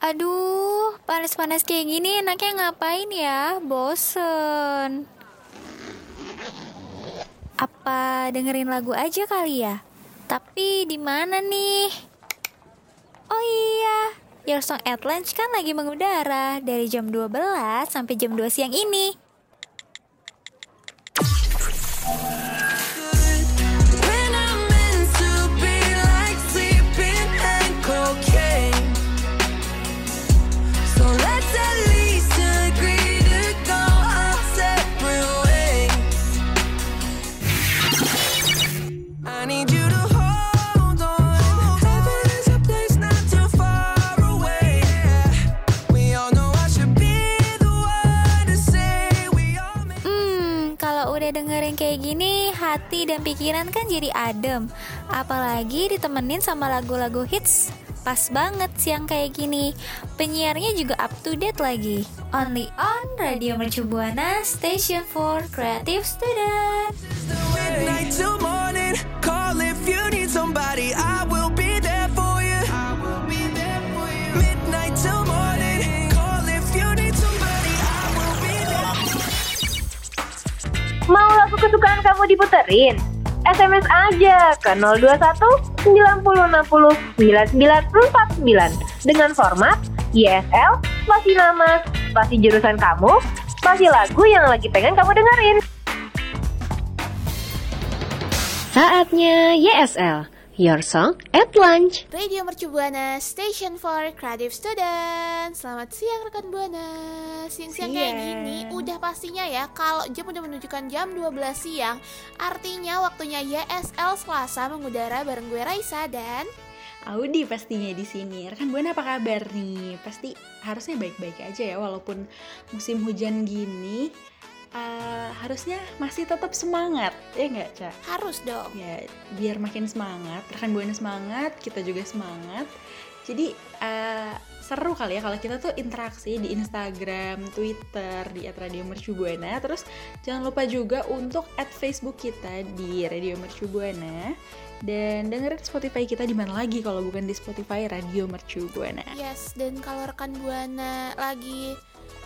Aduh, panas-panas kayak gini enaknya ngapain ya? Bosen. Apa dengerin lagu aja kali ya? Tapi di mana nih? Oh iya, Your Song at Lunch kan lagi mengudara dari jam 12 sampai jam 2 siang ini. Hati dan pikiran kan jadi adem. Apalagi ditemenin sama lagu-lagu hits. Pas banget siang kayak gini. Penyiarnya juga up to date lagi. Only on Radio Mercu Buana, Station for Creative Student. midnight till morning. Call if you need somebody. I Mau lagu kesukaan kamu diputerin? SMS aja ke 021 90 60 9949 dengan format YSL, spasi nama, spasi jurusan kamu, spasi lagu yang lagi pengen kamu dengerin. Saatnya YSL, Your Song at Lunch. Radio Mercu Buana, Station for Creative Student. Selamat siang rekan Buana. Siang-siang kayak gini udah pastinya ya kalau jam udah menunjukkan jam 12 siang, artinya waktunya YSL Selasa mengudara bareng gue Raisa dan Audi pastinya di sini. Rekan Buana apa kabar nih? Pasti harusnya baik-baik aja ya walaupun musim hujan gini. Eh, harusnya masih tetap semangat ya nggak Ca? harus dong. Ya biar makin semangat, rekan Buana semangat, kita juga semangat. Jadi eh, seru kali ya kalau kita tuh interaksi di Instagram, Twitter, di @radio Mercu Buana. Terus jangan lupa juga untuk add Facebook kita di Radio Mercu Buana dan dengerin Spotify kita di mana lagi kalau bukan di Spotify Radio Mercu Buana. Yes, dan kalau rekan Buana lagi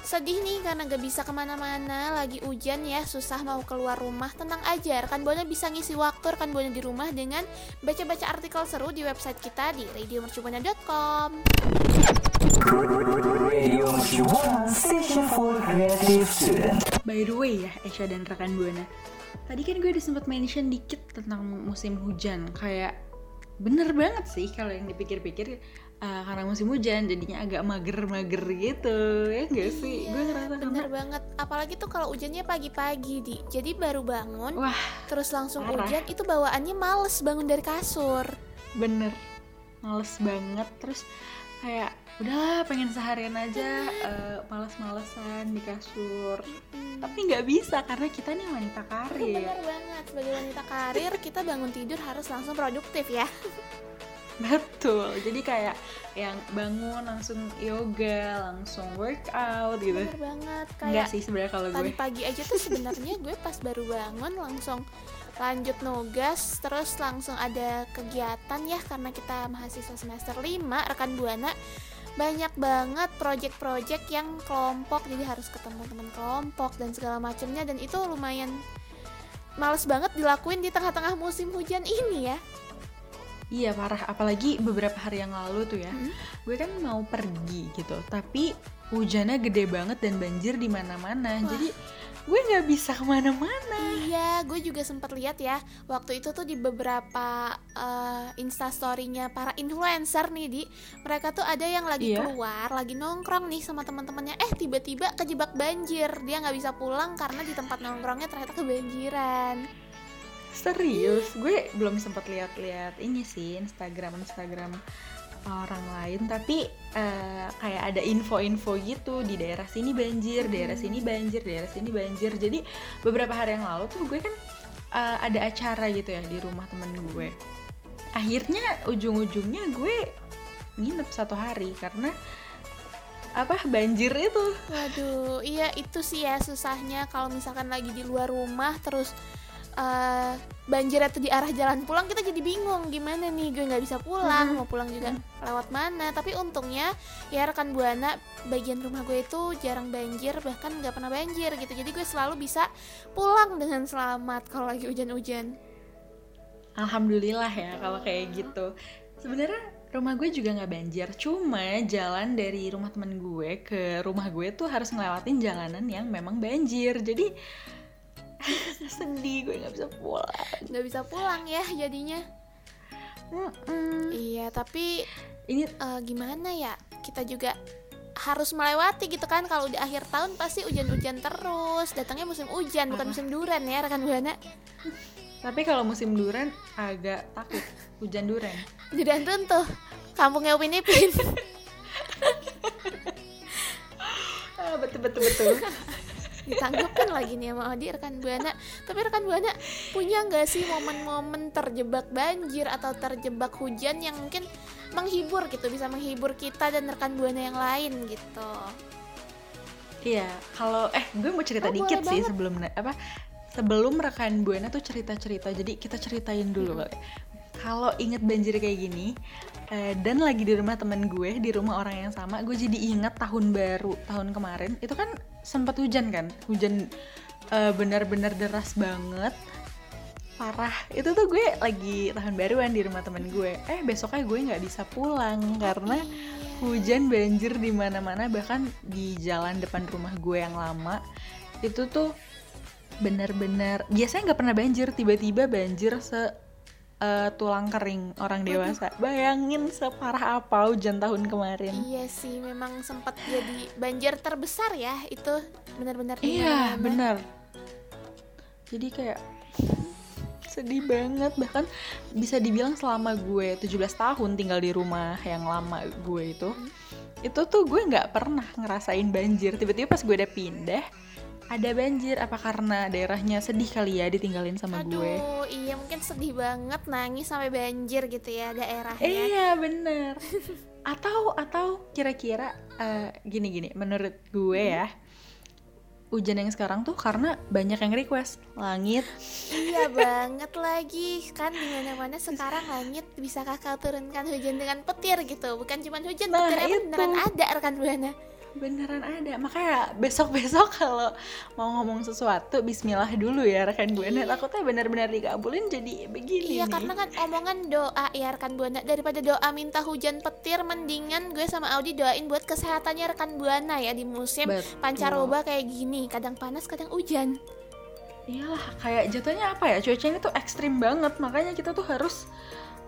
sedih nih karena gak bisa ke mana-mana, lagi hujan ya, susah mau keluar rumah, tenang aja, rekan Buana bisa ngisi waktu rekan Buana di rumah dengan baca-baca artikel seru di website kita di radiomercubuana.com. Radio Mercubuana Station for Creative Student. By the way ya, Esha dan rekan Buana. Tadi kan gue udah sempat mention dikit tentang musim hujan. Kayak bener banget sih kalau yang dipikir-pikir uh, karena musim hujan jadinya agak mager-mager gitu ya gak sih? gue ngerasa Iya, bener karena banget, apalagi tuh kalau hujannya pagi-pagi di, jadi baru bangun, wah terus langsung parah. hujan, itu bawaannya males bangun dari kasur. bener males banget terus kayak udahlah pengen seharian aja uh, males-malesan di kasur Hmm. tapi nggak bisa karena kita nih wanita karir Bener banget, sebagai wanita karir kita bangun tidur harus langsung produktif ya. Betul, jadi kayak yang bangun langsung yoga, langsung workout gitu. Bener banget, Enggak kayak sih sebenarnya kalau gue. pagi aja tuh sebenarnya gue pas baru bangun langsung lanjut nugas terus langsung ada kegiatan ya karena kita mahasiswa semester 5 rekan buana banyak banget project-project yang kelompok. Jadi harus ketemu teman kelompok dan segala macamnya dan itu lumayan males banget dilakuin di tengah-tengah musim hujan ini ya Iya parah, apalagi beberapa hari yang lalu tuh ya. Hmm. Gue kan mau pergi gitu, tapi hujannya gede banget dan banjir di mana-mana. Jadi gue nggak bisa ke mana-mana. Iya, gue juga sempat lihat ya waktu itu tuh di beberapa eh, instastorynya para influencer nih di mereka tuh ada yang lagi Iya. keluar, lagi nongkrong nih sama teman-temannya, eh tiba-tiba kejebak banjir, dia nggak bisa pulang karena di tempat nongkrongnya ternyata kebanjiran. Serius, gue belum sempat lihat-lihat ini sih Instagram Instagram orang lain, tapi eh, kayak ada info-info gitu di daerah sini banjir, daerah sini banjir, daerah sini banjir. Jadi beberapa hari yang lalu tuh gue kan eh, ada acara gitu ya di rumah temen gue. Akhirnya ujung-ujungnya gue nginep satu hari karena apa banjir itu. Waduh, iya itu sih ya susahnya kalau misalkan lagi di luar rumah terus eh banjir itu di arah jalan pulang kita jadi bingung gimana nih gue nggak bisa pulang mau pulang juga lewat mana. Tapi untungnya ya rekan buana bagian rumah gue itu jarang banjir bahkan nggak pernah banjir gitu. Jadi gue selalu bisa pulang dengan selamat kalau lagi hujan-hujan. Alhamdulillah ya kalau kayak gitu. Sebenarnya rumah gue juga nggak banjir, cuma jalan dari rumah temen gue ke rumah gue tuh harus ngelewatin jalanan yang memang banjir. Jadi sedih gue nggak bisa pulang. nggak bisa pulang ya jadinya. Mm-mm. iya tapi Ini eh, gimana ya? Kita juga harus melewati gitu kan. Kalau di akhir tahun pasti hujan-hujan terus. Datangnya musim hujan bukan musim duren ya rekan buana. Tapi kalau musim duren agak takut. Hujan duren. jadi antun tuh kampungnya Upin Ipin. Ah, betul betul betul. Ditanggupkan lagi nih sama Odi rekan buana tapi rekan buana punya nggak sih momen-momen terjebak banjir atau terjebak hujan yang mungkin menghibur gitu bisa menghibur kita dan rekan buana yang lain gitu Iya, kalau eh gue mau cerita Oh, dikit sih banget. sebelum apa sebelum rekan Buana tuh cerita-cerita. Jadi kita ceritain dulu kali. Kalau inget banjir kayak gini eh, dan lagi di rumah temen gue di rumah orang yang sama, gue jadi inget tahun baru tahun kemarin. Itu kan sempat hujan kan, hujan eh, benar-benar deras banget. Parah. Itu tuh gue lagi tahun baruan di rumah temen gue. Eh besoknya gue nggak bisa pulang karena hujan banjir di mana-mana bahkan di jalan depan rumah gue yang lama. Itu tuh benar-benar biasanya nggak pernah banjir tiba-tiba banjir se eh, tulang kering orang dewasa. Bayangin separah apa hujan tahun kemarin. Iya sih memang sempat jadi banjir terbesar ya itu benar-benar iya benar. Jadi kayak sedih banget bahkan bisa dibilang selama gue 17 tahun tinggal di rumah yang lama gue itu itu tuh gue nggak pernah ngerasain banjir. Tiba-tiba pas gue udah pindah ada banjir apa karena daerahnya sedih kali ya ditinggalin sama gue? Aduh, iya mungkin sedih banget nangis sampai banjir gitu ya daerahnya. iya bener. Atau atau kira-kira eh, gini-gini menurut gue ya hujan yang sekarang tuh karena banyak yang request langit. Iya banget lagi. Kan di mana-mana sekarang langit bisa kakak turunkan hujan dengan petir gitu. Bukan cuma hujan Nah, petirnya beneran ada rekan buana beneran ada. Makanya besok-besok kalau mau ngomong sesuatu Bismillah dulu ya rekan buana. Takutnya benar-benar dikabulin jadi begini iya nih. karena kan omongan doa ya rekan buana. Daripada doa minta hujan petir mendingan gue sama Audi doain buat kesehatannya rekan buana ya di musim Betul. pancaroba kayak gini. Kadang panas kadang hujan. Iyalah kayak jatuhnya apa ya? Cuacanya tuh ekstrim banget. Makanya kita tuh harus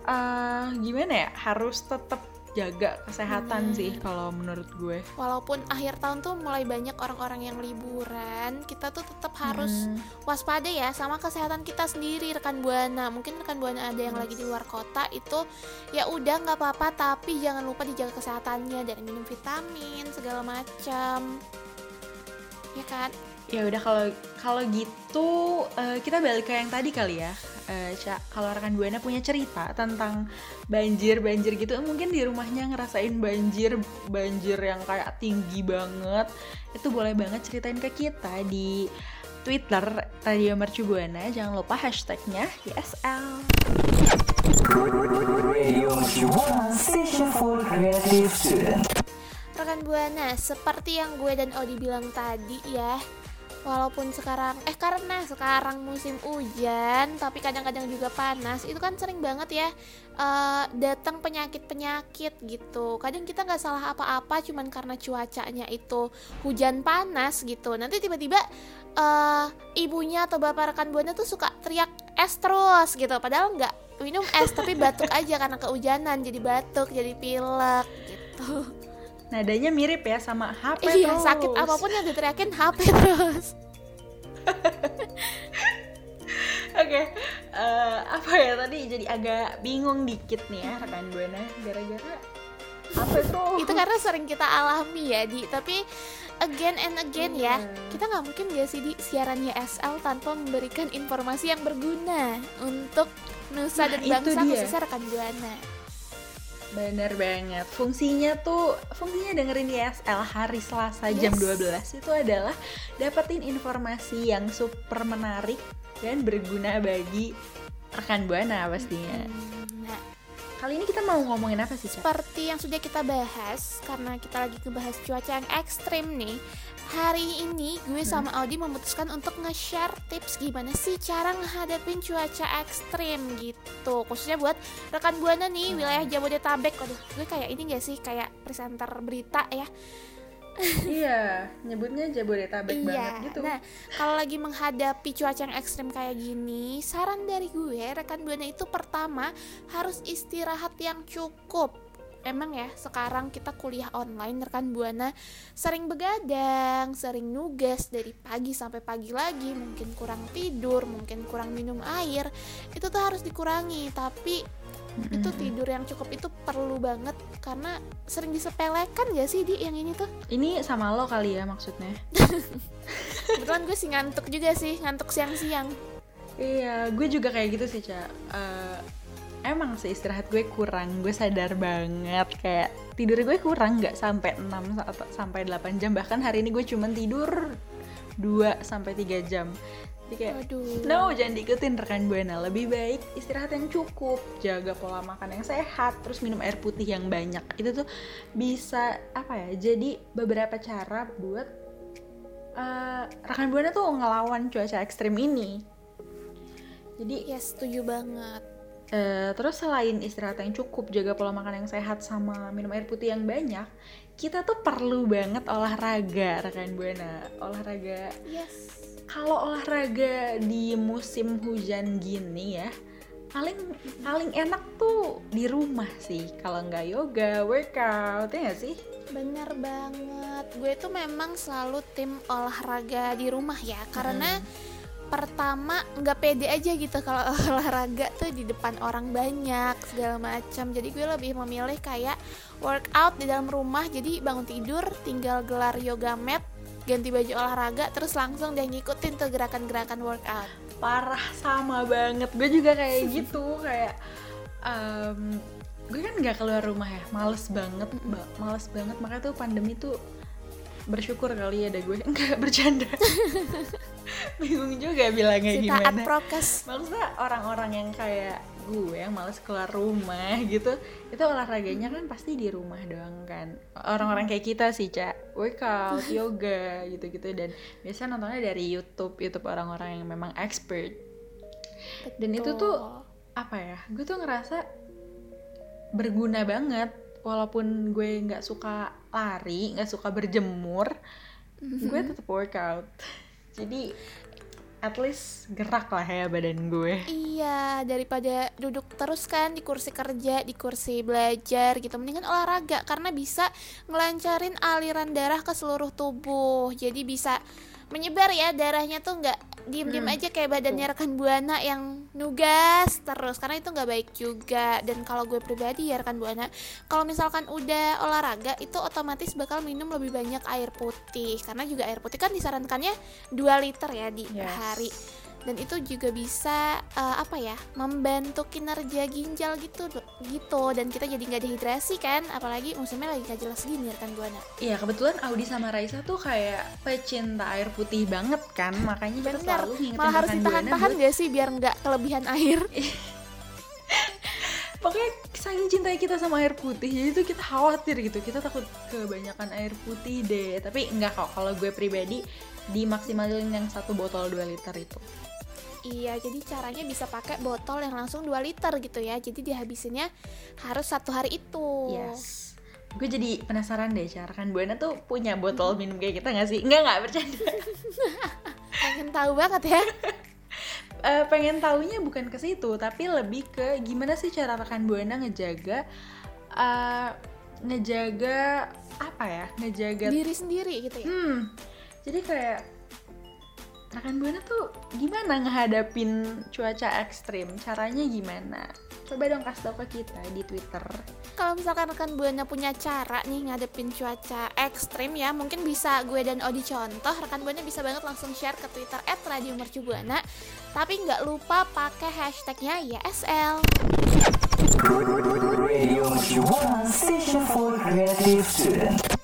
eh, gimana ya? Harus tetap jaga kesehatan Bener. sih kalau menurut gue. Walaupun akhir tahun tuh mulai banyak orang-orang yang liburan kita tuh tetap harus Hmm. waspada ya sama kesehatan kita sendiri rekan buana. Mungkin rekan buana ada yang lagi di luar kota itu ya udah nggak apa-apa tapi jangan lupa dijaga kesehatannya dari minum vitamin segala macam. Ya kan? Ya udah kalau kalau gitu eh, kita balik ke yang tadi kali ya Eh, Ca kalau rekan buana punya cerita tentang banjir banjir gitu mungkin di rumahnya ngerasain banjir banjir yang kayak tinggi banget itu boleh banget ceritain ke kita di Twitter Radio Mercu Buana jangan lupa hashtagnya YSL Radio Mercubuana Station for Creative Student. rekan buana seperti yang gue dan Odi bilang tadi ya walaupun sekarang eh karena sekarang musim hujan tapi kadang-kadang juga panas itu kan sering banget ya eh, datang penyakit-penyakit gitu. Kadang kita nggak salah apa-apa cuman karena cuacanya itu hujan panas gitu. Nanti tiba-tiba eh, ibunya atau bapak rekan buana tuh suka teriak es terus gitu. Padahal nggak minum es tapi batuk aja karena kehujanan jadi batuk jadi pilek gitu nadanya mirip ya sama HP iya terus. sakit apa pun yang diteriakin HP terus Oke, eh, apa ya tadi jadi agak bingung dikit nih ya rekan buana gara-gara apa tuh? itu karena sering kita alami ya di tapi again and again ya Iya. kita nggak mungkin gak sih di siarannya SL tanpa memberikan informasi yang berguna untuk nusa Nah, dan itu bangsa khususnya rekan buana Bener banget. Fungsinya tuh, fungsinya dengerin YSL hari Selasa jam Yes. 12 itu adalah dapetin informasi yang super menarik dan berguna bagi rekan buana pastinya. Nah, Kali ini kita mau ngomongin apa sih, seperti yang sudah kita bahas karena kita lagi ngebahas cuaca yang ekstrim nih. Hari ini gue sama Audi memutuskan untuk nge-share tips gimana sih cara ngehadapin cuaca ekstrim gitu. Khususnya buat rekan buana nih wilayah Jabodetabek. Waduh, gue kayak ini gak sih kayak presenter berita ya. iya, nyebutnya Jabodetabek iya. banget gitu. Nah, kalau lagi menghadapi cuaca yang ekstrim kayak gini, saran dari gue rekan buana itu pertama harus istirahat yang cukup. Emang ya, sekarang kita kuliah online rekan buana sering begadang, sering nugas dari pagi sampai pagi lagi, mungkin kurang tidur, mungkin kurang minum air. Itu tuh harus dikurangi, tapi itu tidur yang cukup itu perlu banget karena sering disepelekan gak sih di yang ini tuh Ini sama lo kali ya maksudnya. kebetulan gue sih ngantuk juga sih ngantuk siang-siang Iya, gue juga kayak gitu sih, Ca. Eh, emang sih istirahat gue kurang, gue sadar banget kayak tidur gue kurang nggak sampai 6 sa- sampai 8 jam bahkan hari ini gue cuman tidur 2 sampai 3 jam. Jadi kayak Aduh. No, jangan diikutin rekan buana. Lebih baik istirahat yang cukup, jaga pola makan yang sehat, terus minum air putih yang banyak. Itu tuh bisa apa ya? Jadi beberapa cara buat eh, rekan buana tuh ngelawan cuaca ekstrim ini. Jadi Ya setuju banget. Eh, terus selain istirahat yang cukup, jaga pola makan yang sehat sama minum air putih yang banyak, kita tuh perlu banget olahraga rekan buana. Olahraga Yes. kalau olahraga di musim hujan gini ya paling paling enak tuh di rumah sih kalau nggak yoga workout ya nggak sih Bener banget. Gue tuh memang selalu tim olahraga di rumah ya, karena pertama nggak pede aja gitu kalau olahraga tuh di depan orang banyak segala macam. Jadi gue lebih memilih kayak workout di dalam rumah. Jadi bangun tidur tinggal gelar yoga mat, ganti baju olahraga, terus langsung deh ngikutin tuh gerakan-gerakan workout. parah sama banget gue juga kayak gitu kayak em, gue kan nggak keluar rumah ya males banget ba- males banget makanya tuh pandemi tuh bersyukur kali ya ada gue. Nggak bercanda. Bingung juga bilangnya Si gimana. prokes. maksudnya orang-orang yang kayak gue yang males keluar rumah gitu itu olahraganya kan pasti di rumah doang kan. Orang-orang kayak kita sih cak workout yoga gitu-gitu dan biasa nontonnya dari YouTube YouTube orang-orang yang memang expert. Dan itu tuh apa ya gue tuh ngerasa berguna banget walaupun gue nggak suka lari nggak suka berjemur gue tetap workout jadi at least gerak lah ya badan gue Iya, daripada duduk terus kan di kursi kerja, di kursi belajar gitu. Mendingan olahraga karena bisa ngelancarin aliran darah ke seluruh tubuh. Jadi bisa menyebar ya darahnya tuh nggak diem-diem aja kayak badannya rekan buana yang nugas terus karena itu nggak baik juga. Dan kalau gue pribadi ya rekan buana kalau misalkan udah olahraga itu otomatis bakal minum lebih banyak air putih. Karena juga air putih kan disarankannya 2 liter ya di Yes. hari dan itu juga bisa eh, apa ya membantu kinerja ginjal gitu gitu. Dan kita jadi nggak dehidrasi kan apalagi musimnya lagi gak jelas gini rekan buana. Iya kebetulan Audi sama Raisa tuh kayak pecinta air putih banget kan makanya kita bener. selalu ngingetin malah harus ditahan-tahan buana gak sih biar nggak kelebihan air? Buat- pokoknya saking cintai kita sama air putih jadi tuh kita khawatir gitu. Kita takut kebanyakan air putih deh. Tapi enggak kok kalau gue pribadi dimaksimalin yang satu botol 2 liter itu Iya, jadi caranya bisa pakai botol yang langsung 2 liter gitu ya. Jadi dihabisinnya harus satu hari itu. Yes. Gue jadi penasaran deh, cara kan Buana tuh punya botol minum kayak kita nggak sih? Enggak nggak bercanda. Pengen tahu banget ya. Eh, pengen taunya bukan ke situ, tapi lebih ke gimana sih cara rekan Buana ngejaga eh, ngejaga apa ya? Ngejaga Diri sendiri gitu ya. Hmm. Jadi kayak rekan Buana tuh gimana ngehadapin cuaca ekstrim? Caranya gimana? Coba dong kasih tau ke kita di Twitter. Kalau misalkan rekan Buana punya cara nih ngadepin cuaca ekstrim ya, mungkin bisa gue dan Odi contoh. Rekan Buana bisa banget langsung share ke Twitter @radiomercubuana. Tapi nggak lupa pakai hashtagnya YSL. Radio Mercubuana.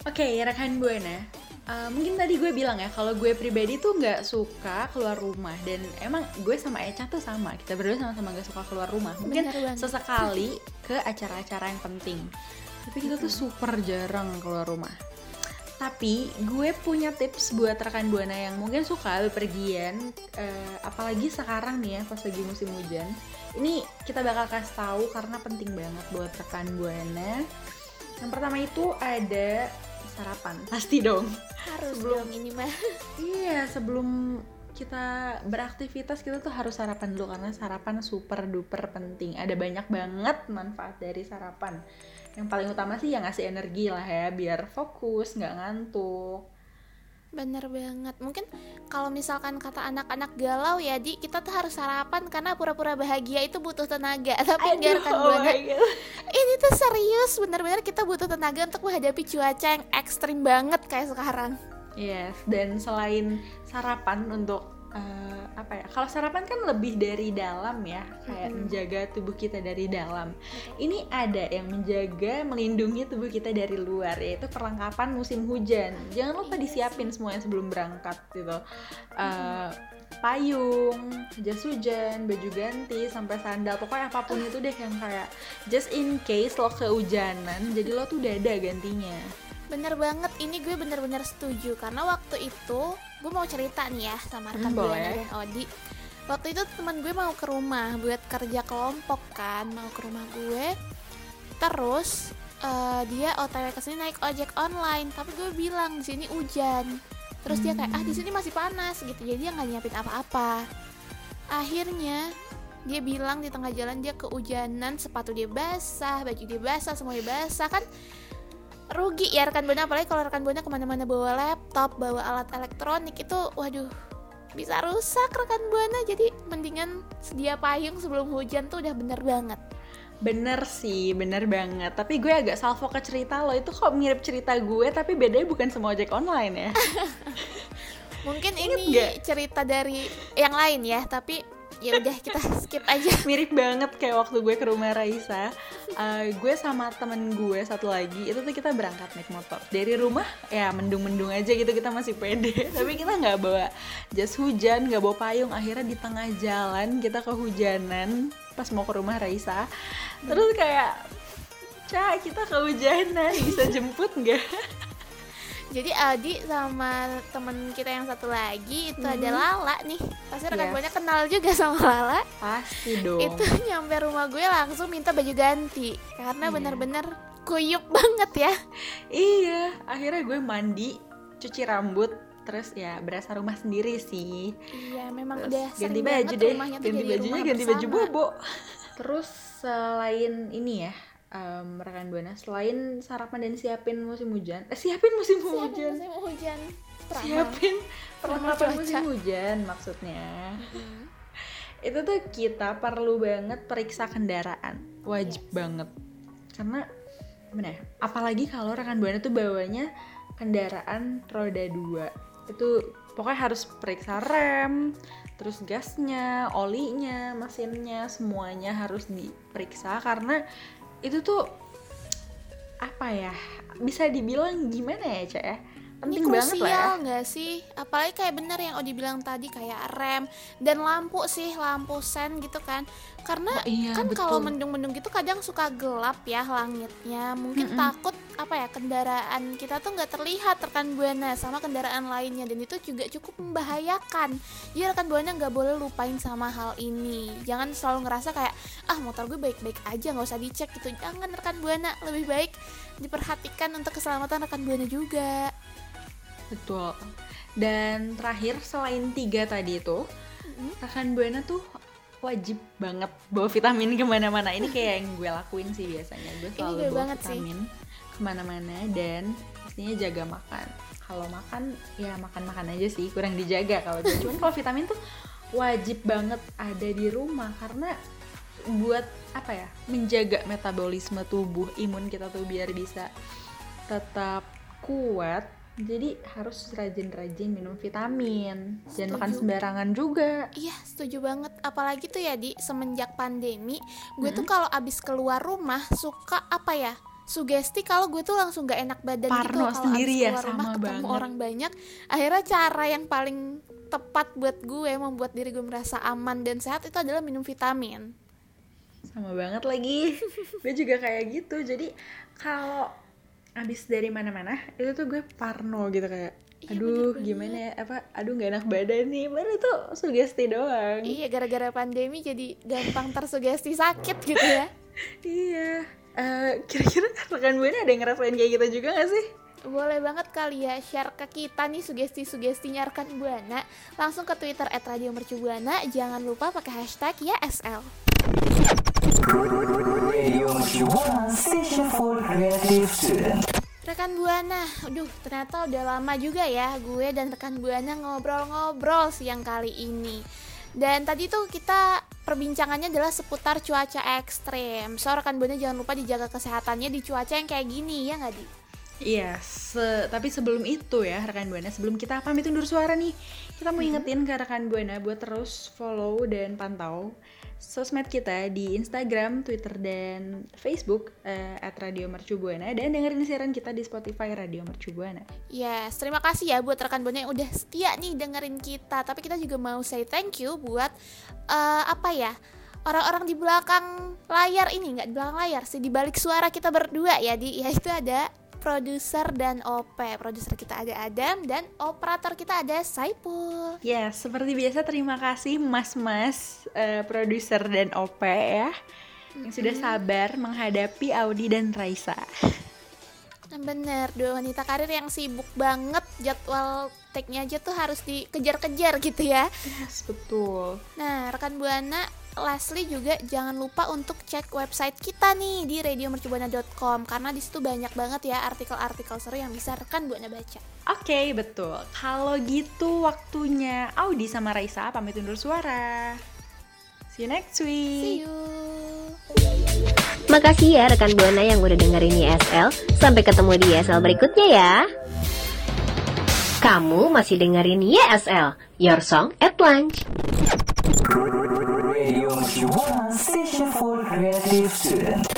Oke, rekan Buana. Uh, mungkin tadi gue bilang ya kalau gue pribadi tuh nggak suka keluar rumah. Dan emang gue sama Eca tuh sama. Kita berdua sama-sama nggak suka keluar rumah. Mungkin sesekali ke acara-acara yang penting. Tapi kita tuh super jarang keluar rumah. Tapi gue punya tips buat rekan buana yang mungkin suka bepergian eh, apalagi sekarang nih ya pas lagi musim hujan. Ini kita bakal kasih tahu karena penting banget buat rekan buana. Yang pertama itu ada sarapan pasti dong harus Sebelum- dong ini mah Iya, sebelum kita beraktivitas kita tuh harus sarapan dulu karena sarapan super duper penting. Ada banyak banget manfaat dari sarapan. Yang paling utama sih yang ngasih energi lah ya, biar fokus, nggak ngantuk. Bener banget. Mungkin kalau misalkan kata anak-anak galau ya, Di, kita tuh harus sarapan karena pura-pura bahagia itu butuh tenaga. Tapi enggak rekan oh Buana, God. ini tuh serius, bener-bener kita butuh tenaga untuk menghadapi cuaca yang ekstrim banget kayak sekarang. Yes, dan selain sarapan untuk eh, apa ya? Kalau sarapan kan lebih dari dalam ya, kayak menjaga tubuh kita dari dalam. Ini ada yang menjaga, melindungi tubuh kita dari luar, yaitu perlengkapan musim hujan. Jangan lupa disiapin semuanya sebelum berangkat gitu. Eh, payung, jas hujan, baju ganti, sampai sandal, pokoknya apa pun itu deh yang kayak just in case lo kehujanan, jadi lo tuh udah ada gantinya. Bener banget, ini gue bener-bener setuju karena waktu itu gue mau cerita nih ya sama rekan Hmm, Buana dan Odi. Waktu itu teman gue mau ke rumah buat kerja kelompok kan, mau ke rumah gue. Terus eh, dia OTW ke sini naik ojek online, tapi gue bilang di sini hujan. Terus dia kayak ah di sini masih panas gitu, jadi dia nggak nyiapin apa-apa. Akhirnya dia bilang di tengah jalan dia kehujanan, sepatu dia basah, baju dia basah, semuanya basah kan rugi ya rekan buana apalagi kalau rekan buana ke mana-mana bawa laptop bawa alat elektronik itu waduh bisa rusak rekan buana jadi mendingan sedia payung sebelum hujan tuh udah bener banget Bener sih, bener banget. Tapi gue agak salvo ke cerita lo itu kok mirip cerita gue, tapi bedanya bukan semua ojek online ya. mungkin Ingat ini nggak? cerita dari yang lain ya tapi ya udah kita skip aja mirip banget kayak waktu gue ke rumah Raisa. Eh, gue sama temen gue satu lagi itu tuh kita berangkat naik motor dari rumah ya mendung-mendung aja gitu kita masih pede. Tapi kita nggak bawa jas hujan, nggak bawa payung. Akhirnya di tengah jalan kita kehujanan pas mau ke rumah Raisa. Terus kayak Cah, kita kehujanan, bisa jemput nggak? jadi Adi sama temen kita yang satu lagi itu ada Lala nih pasti rekan Yes. buana kenal juga sama Lala Pasti dong. itu nyampe rumah gue langsung minta baju ganti karena Iya. bener-bener kuyup banget ya Iya, akhirnya gue mandi, cuci rambut, terus ya berasa rumah sendiri sih. iya memang Terus udah ganti sering baju deh, ganti jadi bajunya rumah ganti baju bobo. Terus selain ini ya, em, rekan buana, selain sarapan dan siapin musim hujan, eh siapin musim Siapin hujan, musim hujan Peramal. siapin perlengkapan musim hujan maksudnya. Itu tuh kita perlu banget periksa kendaraan, wajib banget. Karena gimana ya? Apalagi kalau rekan buana tuh bawanya kendaraan roda dua, itu pokoknya harus periksa rem, terus gasnya, olinya, mesinnya, semuanya harus diperiksa karena itu tuh apa ya? Bisa dibilang gimana ya, Cak ya? Ini Penting banget lah ya. nggak sih? Apalagi kayak bener yang Odi bilang tadi kayak rem dan lampu sih lampu sen gitu kan. Karena Oh, iya, kan kalau mendung-mendung gitu kadang suka gelap ya langitnya. Mungkin Mm-mm. takut apa ya kendaraan kita tuh nggak terlihat rekan buana sama kendaraan lainnya. Dan itu juga cukup membahayakan. Jadi rekan buana nggak boleh lupain sama hal ini. Jangan selalu ngerasa kayak ah motor gue baik-baik aja nggak usah dicek gitu. Jangan rekan buana. Lebih baik diperhatikan untuk keselamatan rekan buana juga Betul. Dan terakhir selain tiga tadi itu, rekan buana tuh wajib banget bawa vitamin ke mana-mana. Ini kayak yang gue lakuin sih biasanya. Gue selalu gue bawa sih. vitamin ke mana-mana dan pastinya jaga makan. Kalau makan ya makan-makan aja sih, kurang dijaga kalau. Cuman kalau vitamin tuh wajib banget ada di rumah karena buat apa ya menjaga metabolisme tubuh imun kita tuh biar bisa tetap kuat jadi harus rajin-rajin minum vitamin jangan makan Setuju. sembarangan juga Iya, setuju banget. Apalagi tuh ya di semenjak pandemi, gue tuh kalau abis keluar rumah suka apa ya? sugesti kalau gue tuh langsung gak enak badan gitu Parno kalau sendiri abis ya, keluar rumah sama ketemu banget. orang banyak akhirnya cara yang paling tepat buat gue membuat diri gue merasa aman dan sehat itu adalah minum vitamin sama banget lagi gue juga kayak gitu jadi kalau abis dari mana-mana itu tuh gue parno gitu kayak Iya, aduh bener gimana ya? Apa aduh nggak enak badan nih. Baru tuh sugesti doang. Iya gara-gara pandemi jadi gampang tersugesti sakit gitu ya. Iya. Eh, kira-kira rekan gue ada yang ngerasain kayak gitu juga gak sih? Boleh banget kali ya share ke kita nih sugesti-sugestinya rekan Buana langsung ke Twitter @radiomercubuana jangan lupa pakai hashtag ya SL Rekan Buana, aduh ternyata udah lama juga ya gue dan rekan Buana ngobrol-ngobrol siang kali ini. Dan tadi tuh kita perbincangannya adalah seputar cuaca ekstrem. So rekan Buana jangan lupa dijaga kesehatannya di cuaca yang kayak gini ya nggak di? Iya, se- tapi sebelum itu ya rekan Buana, sebelum kita pamit undur suara nih, kita mau ingetin ke rekan Buana buat terus follow dan pantau sosmed kita di Instagram, Twitter, dan Facebook eh, at Radio Mercu Buana dan dengerin siaran kita di Spotify Radio Mercu Buana. Yes, terima kasih ya buat rekan Buana yang udah setia nih dengerin kita. Tapi kita juga mau say thank you buat eh, apa ya? Orang-orang di belakang layar ini nggak di belakang layar sih di balik suara kita berdua ya di yaitu ada produser dan OP. Produser kita ada Adam dan operator kita ada Saipul. Ya, seperti biasa terima kasih mas-mas eh, produser dan OP ya yang sudah sabar menghadapi Audi dan Raisa. Bener, dua wanita karir yang sibuk banget jadwal take-nya aja tuh harus dikejar-kejar gitu ya. Yes, betul. Nah, rekan Buana, lastly juga jangan lupa untuk cek website kita nih di radiomercubuana.com karena di situ banyak banget ya artikel-artikel seru yang bisa rekan Buana baca. Oke, betul. Kalau gitu waktunya Audi sama Raisa pamit undur suara. See you next See week. you. Makasih ya rekan Buana yang udah dengerin YSL. Sampai ketemu di YSL berikutnya ya. Kamu masih dengerin YSL, Your Song at Lunch. Radio Mercu Buana, station for creative student.